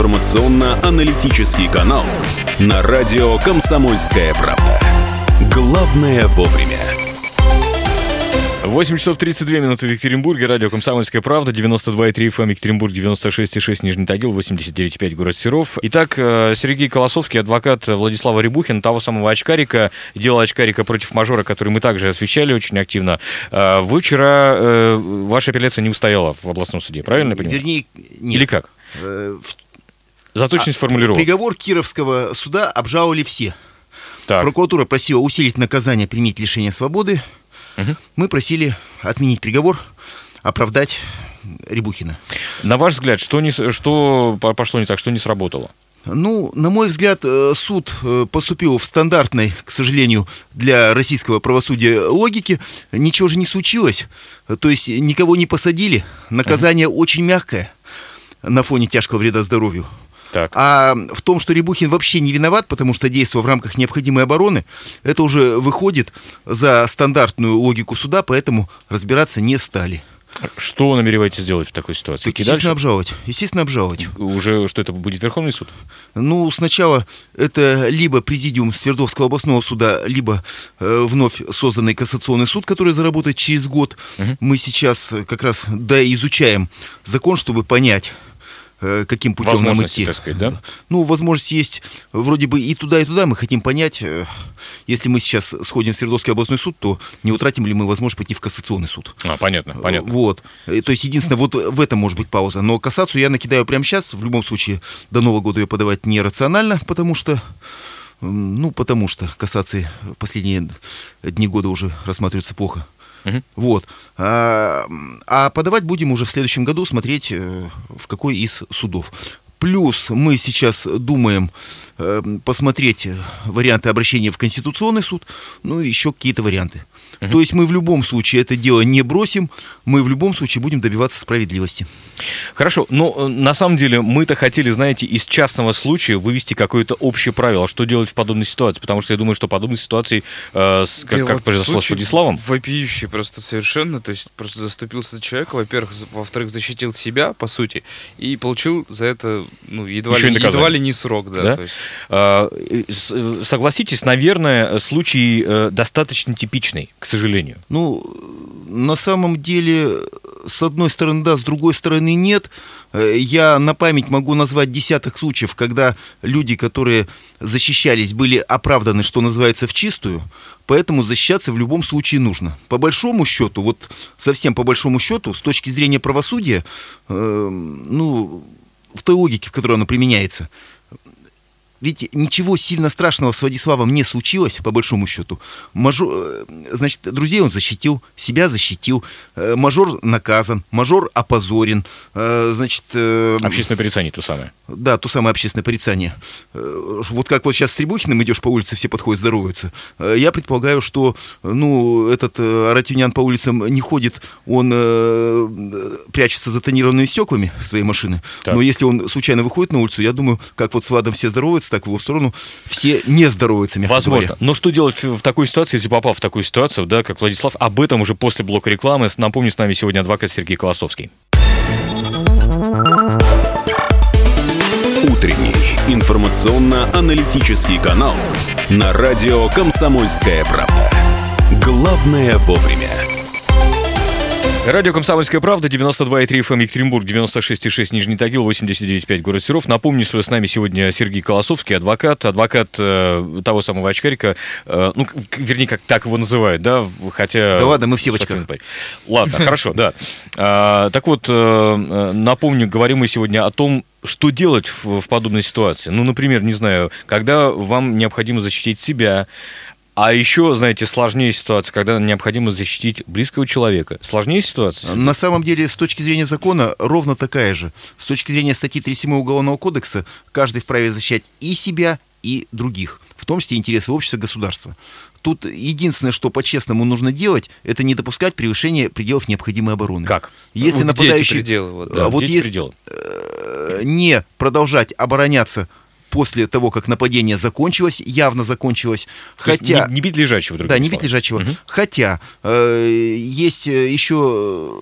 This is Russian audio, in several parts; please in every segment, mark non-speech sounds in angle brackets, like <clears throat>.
информационно-аналитический канал на радио «Комсомольская правда». Главное вовремя. 8 часов 32 минуты в Екатеринбурге. Радио «Комсомольская правда». 92,3 FM эм, Екатеринбург, 96,6 Нижний Тагил, 89,5 город Серов. Итак, э, Сергей Колосовский, адвокат Владислава Рябухина, того самого очкарика, дело очкарика против мажора, который мы также освещали очень активно. Э, вы вчера, э, ваша апелляция не устояла в областном суде, правильно я понимаю? Вернее, нет. Или как? За точность а, формулировок. Приговор Кировского суда обжаловали все. Так. Прокуратура просила усилить наказание, применить лишение свободы. Угу. Мы просили отменить приговор, оправдать Рябухина. На ваш взгляд, что, не, что пошло не так, что не сработало? Ну, на мой взгляд, э, суд э, поступил в стандартной, к сожалению, для российского правосудия логике. Ничего же не случилось. То есть никого не посадили. Наказание uh очень мягкое на фоне тяжкого вреда здоровью. Так. А в том, что Рябухин вообще не виноват, потому что действовал в рамках необходимой обороны, это уже выходит за стандартную логику суда, поэтому разбираться не стали. Что намереваетесь сделать в такой ситуации? Так, естественно, дальше? обжаловать. Естественно, обжаловать. Уже что это будет Верховный суд? Ну, сначала это либо президиум Свердловского областного суда, либо э, вновь созданный кассационный суд, который заработает через год. Угу. Мы сейчас как раз да, изучаем закон, чтобы понять, Э, каким путем нам идти. Так сказать, да? Ну, возможность есть вроде бы и туда, и туда. Мы хотим понять, э, если мы сейчас сходим в Свердловский областной суд, то не утратим ли мы возможность пойти в кассационный суд. А, понятно, понятно. Вот. То есть, единственное, вот в этом может быть пауза. Но кассацию я накидаю прямо сейчас. В любом случае, до Нового года ее подавать нерационально, потому что ну, потому что кассации в последние дни года уже рассматриваются плохо. Угу. Вот. А, а подавать будем уже в следующем году, смотреть, э, в какой из судов. Плюс мы сейчас думаем э, посмотреть варианты обращения в Конституционный суд, ну и еще какие-то варианты. Угу. То есть мы в любом случае это дело не бросим, мы в любом случае будем добиваться справедливости. Хорошо, но э, на самом деле мы-то хотели, знаете, из частного случая вывести какое-то общее правило, что делать в подобной ситуации, потому что я думаю, что подобной ситуации, э, с, как, как произошло с Владиславом... Вопиющий просто совершенно, то есть просто заступился за человека, во-первых, во-вторых, защитил себя, по сути, и получил за это, ну, едва, ли, едва ли не срок, да. да? То есть... а, э, согласитесь, наверное, случай достаточно типичный, к сожалению. Ну, на самом деле, с одной стороны, да, с другой стороны, нет. Э, я на память могу назвать десяток случаев, когда люди, которые защищались, были оправданы, что называется, в чистую, поэтому защищаться в любом случае нужно. По большому счету, вот совсем по большому счету, с точки зрения правосудия, э, ну, в той логике, в которой оно применяется, ведь ничего сильно страшного с Владиславом не случилось, по большому счету. Мажор, э, значит, друзей он защитил, себя защитил. Э, мажор наказан, мажор опозорен. Э, значит... Общественное порицание то самое. Да, то самое общественное порицание. Вот как вот сейчас с Требухиным идешь по улице, все подходят, здороваются. Я предполагаю, что, ну, этот Аратюнян по улицам не ходит, он прячется за тонированными стеклами своей машины. Так. Но если он случайно выходит на улицу, я думаю, как вот с Владом все здороваются, так в его сторону все не здороваются, мягко Возможно. Говоря. Но что делать в такой ситуации, если попал в такую ситуацию, да, как Владислав? Об этом уже после блока рекламы. Напомню, с нами сегодня адвокат Сергей Колосовский. Утренний информационно-аналитический канал на радио «Комсомольская правда». Главное вовремя. Радио «Комсомольская правда», 92,3 FM эм, Екатеринбург, 96,6 Нижний Тагил, 89,5 город Серов. Напомню, что с нами сегодня Сергей Колосовский, адвокат, адвокат э, того самого очкарика, э, ну, вернее, как так его называют, да, хотя... Да ладно, мы все в очках. Ладно, хорошо, да. А, так вот, э, напомню, говорим мы сегодня о том, что делать в, в подобной ситуации. Ну, например, не знаю, когда вам необходимо защитить себя, а еще, знаете, сложнее ситуация, когда необходимо защитить близкого человека. Сложнее ситуация? На самом деле, с точки зрения закона, ровно такая же. С точки зрения статьи 37 Уголовного кодекса, каждый вправе защищать и себя, и других, в том числе интересы общества, государства. Тут единственное, что по-честному нужно делать, это не допускать превышения пределов необходимой обороны. Как? Если вот нападающий... пределы? Вот, да. вот если э, не продолжать обороняться после того, как нападение закончилось, явно закончилось. Хотя... Не, не бить лежачего, Да, не бить лежачего. Угу. Хотя э, есть еще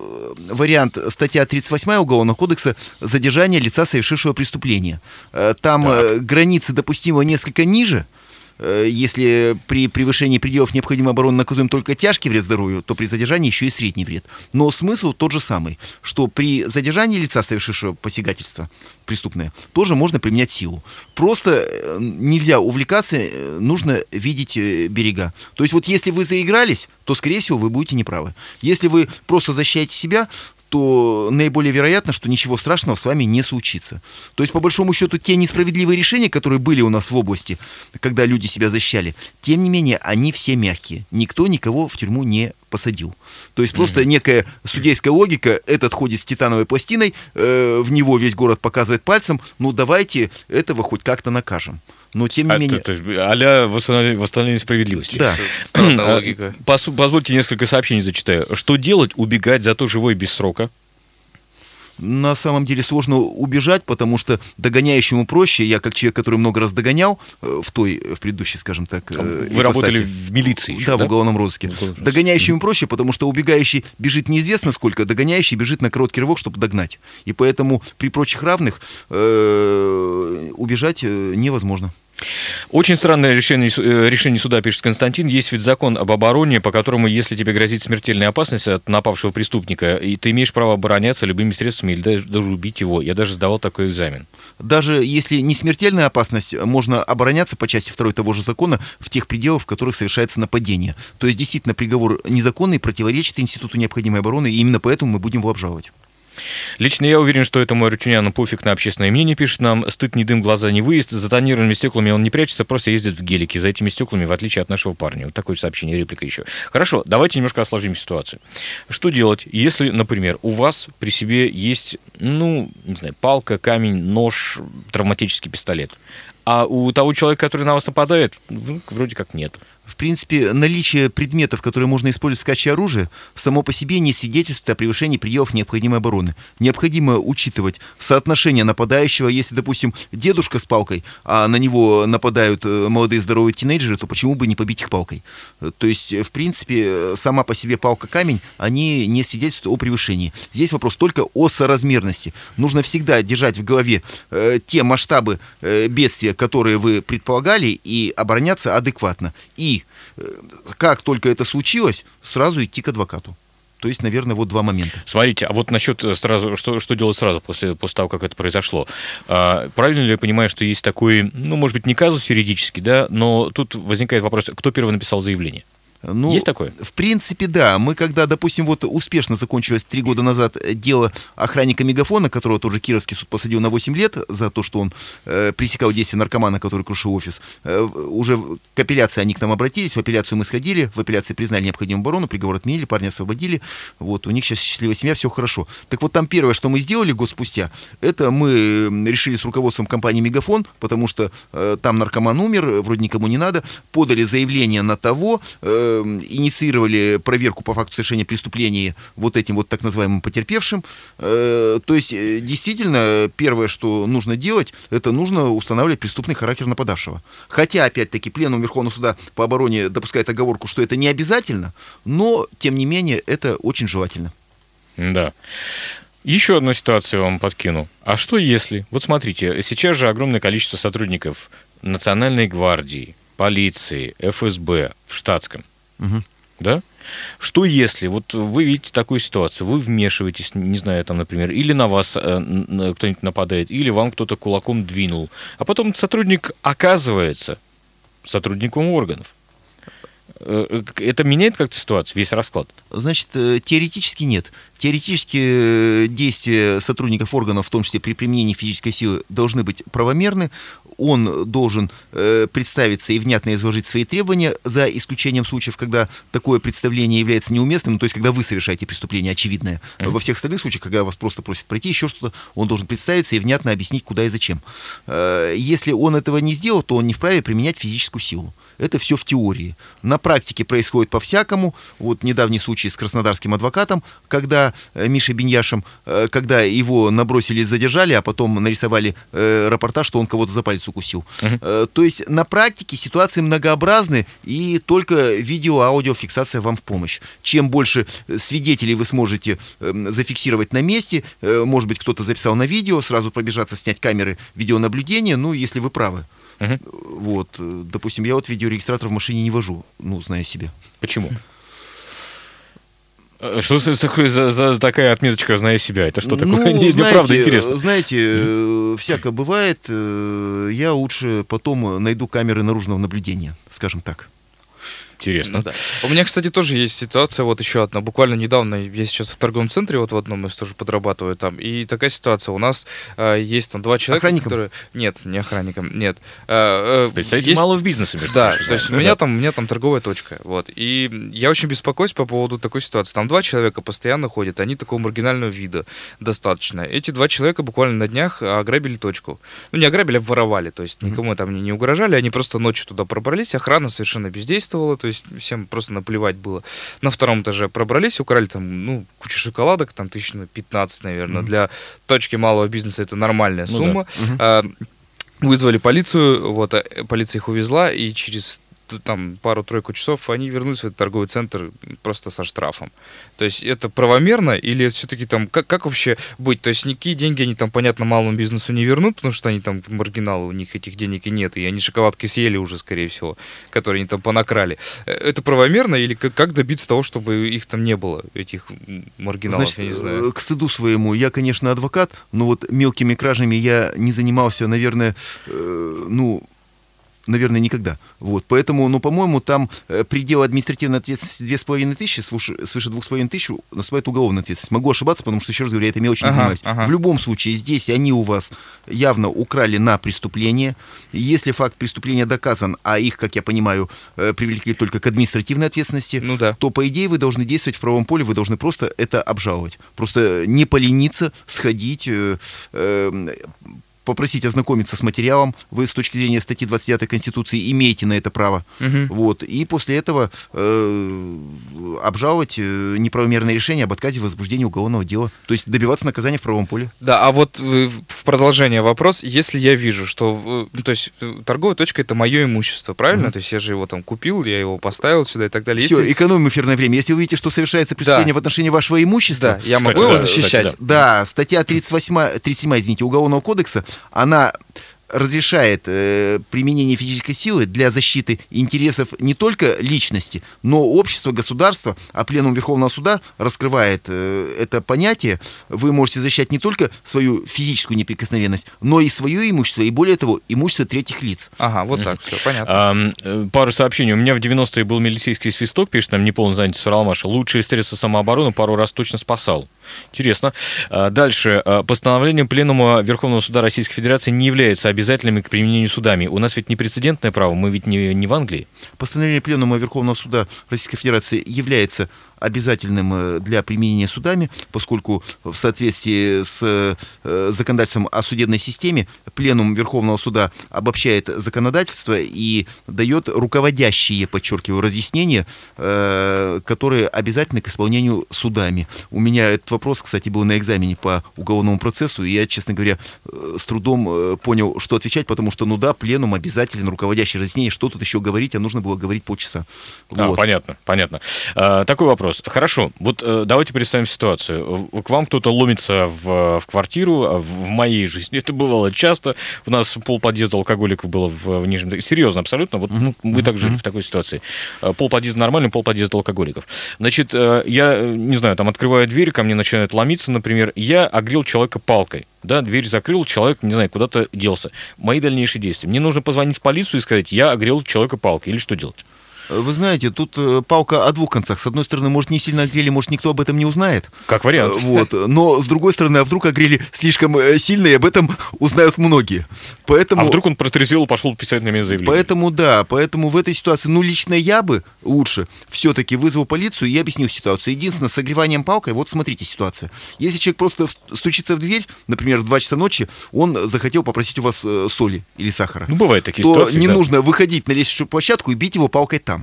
вариант статья 38 Уголовного кодекса задержание лица, совершившего преступление. Э, там так. Э, границы допустимого несколько ниже, Э, если при превышении пределов необходимой обороны наказуем только тяжкий вред здоровью, то при задержании еще и средний вред. Но смысл тот же самый, что при задержании лица, совершившего посягательство преступное, тоже можно применять силу. Просто э, нельзя увлекаться, э, нужно видеть берега. То есть вот если вы заигрались, то, скорее всего, вы будете неправы. Если вы просто защищаете себя, то наиболее вероятно, что ничего страшного с вами не случится. То есть, по большому счету, те несправедливые решения, которые были у нас в области, когда люди себя защищали, тем не менее, они все мягкие. Никто никого в тюрьму не посадил. То есть просто mm-hmm. некая судейская логика, этот ходит с титановой пластиной, э, в него весь город показывает пальцем, ну давайте этого хоть как-то накажем но тем не а, менее... Это, а-ля восстановление справедливости. Да. Странная <clears throat> логика. Позвольте несколько сообщений зачитаю. Что делать? Убегать, зато живой без срока? На самом деле сложно убежать, потому что догоняющему проще. Я как человек, который много раз догонял э, в той, в предыдущей, скажем так, Вы ипостаси. работали в милиции еще, да, да, в уголовном розыске. Догоняющему проще, потому что убегающий бежит неизвестно сколько, догоняющий бежит на короткий рывок, чтобы догнать. И поэтому при прочих равных э, убежать э, невозможно. Очень странное решение, э, решение суда, пишет Константин. Есть ведь закон об обороне, по которому, если тебе грозит смертельная опасность от напавшего преступника, и ты имеешь право обороняться любыми средствами или даже, даже убить его. Я даже сдавал такой экзамен. Даже если не смертельная опасность, можно обороняться по части 2 того же закона в тех пределах, в которых совершается нападение. То есть, действительно, приговор незаконный, противоречит институту необходимой обороны, и именно поэтому мы будем его обжаловать. Лично я уверен, что этому арутюняну пофиг на общественное мнение, пишет нам. Стыд не дым, глаза не выезд. За тонированными стеклами он не прячется, просто ездит в гелике. За этими стеклами, в отличие от нашего парня. Вот такое сообщение, реплика еще. Хорошо, давайте немножко осложним ситуацию. Что делать, если, например, у вас при себе есть, ну, не знаю, палка, камень, нож, травматический пистолет, а у того человека, который на вас нападает, ну, вроде как нет в принципе, наличие предметов, которые можно использовать в качестве оружия, само по себе не свидетельствует о превышении пределов необходимой обороны. Необходимо учитывать соотношение нападающего. Если, допустим, дедушка с палкой, а на него нападают э, молодые здоровые тинейджеры, то почему бы не побить их палкой? То есть, в принципе, сама по себе палка-камень, они не свидетельствуют о превышении. Здесь вопрос только о соразмерности. Нужно всегда держать в голове э, те масштабы э, бедствия, которые вы предполагали, и обороняться адекватно. И Э, как только это случилось, сразу идти к адвокату. То есть, наверное, вот два момента. Смотрите, а вот насчет э, сразу, что, что делать сразу после, после того, как это произошло? А, правильно ли я понимаю, что есть такой, ну, может быть, не казус юридический, да, но тут возникает вопрос, кто первый написал заявление? Ну, Есть такое? В принципе, да. Мы когда, допустим, вот успешно закончилось три года назад дело охранника Мегафона, которого тоже Кировский суд посадил на 8 лет за то, что он э, пресекал действия наркомана, который крушил офис, э, уже к апелляции они к нам обратились, в апелляцию мы сходили, в апелляции признали необходимую оборону, приговор отменили, парня освободили, вот, у них сейчас счастливая семья, все хорошо. Так вот там первое, что мы сделали год спустя, это мы решили с руководством компании Мегафон, потому что э, там наркоман умер, вроде никому не надо, подали заявление на того, э, Эм, инициировали проверку по факту совершения преступления вот этим вот так называемым потерпевшим. Э, то есть, э, действительно, первое, что нужно делать, это нужно устанавливать преступный характер нападавшего. Хотя, опять-таки, Пленум Верховного суда по обороне допускает оговорку, что это не обязательно, но, тем не менее, это очень желательно. Да. Еще одну ситуацию вам подкину. А что если... Вот смотрите, сейчас же огромное количество сотрудников Национальной гвардии, полиции, ФСБ в штатском. Угу. Да? Что если, вот вы видите такую ситуацию, вы вмешиваетесь, не знаю, там, например, или на вас э, кто-нибудь нападает, или вам кто-то кулаком двинул, а потом сотрудник оказывается сотрудником органов. Э, это меняет как-то ситуацию, весь расклад? Значит, э, теоретически нет. Теоретически действия сотрудников органов, в том числе при применении физической силы, должны быть правомерны он должен э, представиться и внятно изложить свои требования, за исключением случаев, когда такое представление является неуместным, то есть когда вы совершаете преступление очевидное. Mm-hmm. Во всех остальных случаях, когда вас просто просят пройти еще что-то, он должен представиться и внятно объяснить, куда и зачем. Э, если он этого не сделал, то он не вправе применять физическую силу. Это все в теории. На практике происходит по-всякому. Вот недавний случай с краснодарским адвокатом, когда э, Миша Беньяшем, э, когда его набросили и задержали, а потом нарисовали э, рапорта, что он кого-то за палец укусил. Угу. То есть на практике ситуации многообразны, и только видео-аудиофиксация вам в помощь. Чем больше свидетелей вы сможете эм, зафиксировать на месте, может быть, кто-то записал на видео, сразу пробежаться, снять камеры видеонаблюдения, ну, если вы правы. Угу. Вот, допустим, я вот видеорегистратор в машине не вожу, ну, зная себя. Почему? Э, что такое за, за такая отметочка «знаю себя»? Это что такое? <laughs> Ну, Мне знаете, правда интересно. Знаете, mm всякое бывает. Э, я лучше потом найду камеры наружного наблюдения, скажем так. Интересно. Ну, да. У меня, кстати, тоже есть ситуация, вот еще одна. Буквально недавно я сейчас в торговом центре, вот в одном из тоже подрабатываю там. И такая ситуация. У нас э, есть там два человека, охранником? которые... Нет, не охранником, нет. Э, э, Представитель есть... малого бизнеса, между Да, то есть у меня там, у меня там торговая точка. Вот. И я очень беспокоюсь по поводу такой ситуации. Там два человека постоянно ходят, они такого маргинального вида достаточно. Эти два человека буквально на днях ограбили точку. Ну, не ограбили, а воровали. То есть никому там не, не угрожали, они просто ночью туда пробрались, охрана совершенно бездействовала, то есть всем просто наплевать было. На втором этаже пробрались, украли там, ну, кучу шоколадок, там тысяч ну, 15, наверное. Mm-hmm. Для точки малого бизнеса это нормальная ну, сумма. Да. Mm-hmm. Вызвали полицию, вот, а, полиция их увезла, и через там пару-тройку часов они вернулись в этот торговый центр просто со штрафом. То есть это правомерно или все-таки там, как, как вообще быть? То есть никакие деньги они там, понятно, малому бизнесу не вернут, потому что они там маргиналы, у них этих денег и нет, и они шоколадки съели уже, скорее всего, которые они там понакрали. Э, это правомерно или как, как добиться того, чтобы их там не было, этих маргиналов, Значит, я не знаю? Э, к стыду своему, я, конечно, адвокат, но вот мелкими кражами я не занимался, наверное, э, ну, наверное, никогда. Вот, поэтому, ну, по-моему, там э, предел административной ответственности 2500, свыше, свыше 2500 наступает уголовная ответственность. Могу ошибаться, потому что, еще раз говорю, я этой мелочью не ага, занимаюсь. Ага. В любом случае, здесь они у вас явно украли на преступление. Если факт преступления доказан, а их, как я понимаю, э, привлекли только к административной ответственности, ну, да. то, по идее, вы должны действовать в правом поле, вы должны просто это обжаловать. Просто не полениться, сходить, э, э, попросить ознакомиться с материалом. Вы с точки зрения статьи 29 Конституции имеете на это право. Угу. Вот. И после этого э, обжаловать э, неправомерное решение об отказе в возбуждении уголовного дела. То есть добиваться наказания в правом поле. Да, а вот э, в продолжение вопрос. Если я вижу, что... Ну, то есть э, торговая точка — это мое имущество, правильно? Угу. То есть я же его там купил, я его поставил сюда и так далее. Все, Если... экономим эфирное время. Если вы видите, что совершается преступление да. в отношении вашего имущества... Да, я могу его защищать. Кстати, да. да, статья 38, 37, извините, Уголовного кодекса она разрешает э, применение физической силы для защиты интересов не только личности, но общества, государства, а Пленум Верховного Суда раскрывает э, это понятие. Вы можете защищать не только свою физическую неприкосновенность, но и свое имущество, и более того, имущество третьих лиц. Ага, вот так, все понятно. А, пару сообщений. У меня в 90-е был милицейский свисток, пишет нам неполный занятый Суралмаша. Лучшие средства самообороны пару раз точно спасал. Интересно. А, дальше. А, постановление Пленума Верховного Суда Российской Федерации не является обязательными к применению судами. У нас ведь не прецедентное право, мы ведь не, не в Англии. Постановление Пленума Верховного Суда Российской Федерации является обязательным э, для применения судами, поскольку в соответствии с э, законодательством о судебной системе Пленум Верховного Суда обобщает законодательство и дает руководящие, подчеркиваю, разъяснения, э, которые обязательны к исполнению судами. У меня этот вопрос, кстати, был на экзамене по уголовному процессу, и я, честно говоря, с трудом понял, что отвечать, потому что, ну да, пленум обязателен, руководящее разъяснение, что тут еще говорить, а нужно было говорить полчаса. А, вот. понятно, понятно. А, такой вопрос вопрос. Хорошо, вот э, давайте представим ситуацию. К вам кто-то ломится в, в квартиру, а в, в моей жизни это бывало часто. У нас пол подъезда алкоголиков было в, в Нижнем... Серьезно, абсолютно. Вот ну, мы так жили в такой ситуации. Э, пол подъезда нормальный, пол подъезда алкоголиков. Значит, э, я, не знаю, там открываю дверь, ко мне начинают ломиться, например. Я огрел человека палкой. Да, дверь закрыл, человек, не знаю, куда-то делся. Мои дальнейшие действия. Мне нужно позвонить в полицию и сказать, я огрел человека палкой. Или что делать? Вы знаете, тут э, палка о двух концах. С одной стороны, может, не сильно огрели, может, никто об этом не узнает. Как вариант. Э, вот. Но, с другой стороны, а вдруг огрели слишком э, сильно, и об этом узнают многие. Поэтому... А вдруг он протрезвел и пошел писать на меня заявление? Поэтому, да, поэтому в этой ситуации, ну, лично я бы лучше все-таки вызвал полицию и объяснил ситуацию. Единственное, с огреванием палкой, вот смотрите ситуация. Если человек просто стучится в дверь, например, в 2 часа ночи, он захотел попросить у вас соли или сахара. Ну, бывают такие то ситуации, не да. нужно выходить на лестничную площадку и бить его палкой там.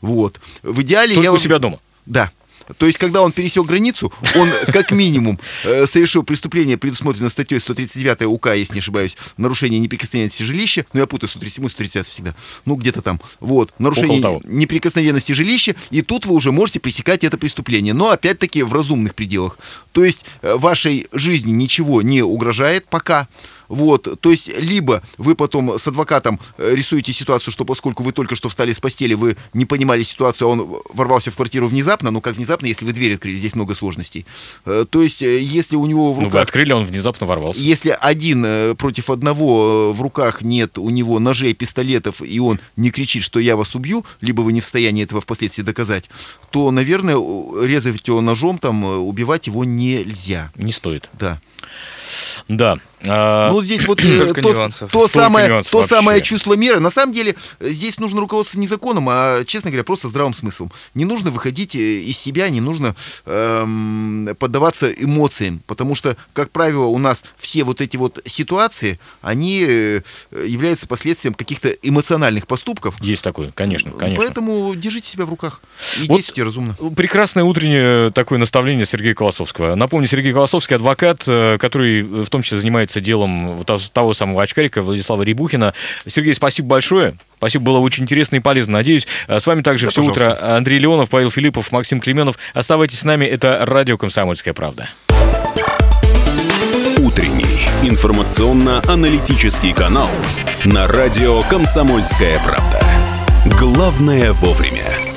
Вот. В идеале Только я... у себя дома? Да. То есть, когда он пересек границу, он как минимум э, совершил преступление, предусмотренное статьей 139 УК, если не ошибаюсь, нарушение неприкосновенности жилища, ну я путаю 137 130 всегда, ну где-то там, вот, нарушение неприкосновенности жилища, и тут вы уже можете пресекать это преступление, но опять-таки в разумных пределах. То есть э, вашей жизни ничего не угрожает пока, вот, то есть, либо вы потом с адвокатом э, рисуете ситуацию, что поскольку вы только что встали с постели, вы не понимали ситуацию, а он ворвался в квартиру внезапно, ну как внезапно, если вы дверь открыли, здесь много сложностей. Э, то есть, э, если у него в руках... Ну вы открыли, он внезапно ворвался. Если один против одного в руках нет у него ножей, пистолетов, и он не кричит, что я вас убью, либо вы не в состоянии этого впоследствии доказать, то, наверное, резать его ножом, там, убивать его нельзя. Не стоит. Да. Да. А... Ну, здесь вот <clears throat> э, то, то, самое, то самое чувство меры. На самом деле, здесь нужно руководствоваться не законом, а, честно говоря, просто здравым смыслом. Не нужно выходить э, из себя, не нужно эм, поддаваться эмоциям, потому что, как правило, у нас все вот эти вот ситуации, они э, являются последствием каких-то эмоциональных поступков. Есть такое, конечно, конечно. Поэтому держите себя в руках и вот действуйте разумно. Прекрасное утреннее такое наставление Сергея Колосовского. Напомню, Сергей Колосовский, адвокат, который в том числе занимается делом того самого очкарика Владислава Рябухина. Сергей, спасибо большое. Спасибо, было очень интересно и полезно. Надеюсь, э, с вами также да, все пожалуйста. утро Андрей Леонов, Павел Филиппов, Максим Клеменов. Оставайтесь с нами. Это радио «Комсомольская правда». Утренний информационно-аналитический канал на радио «Комсомольская правда». Главное вовремя.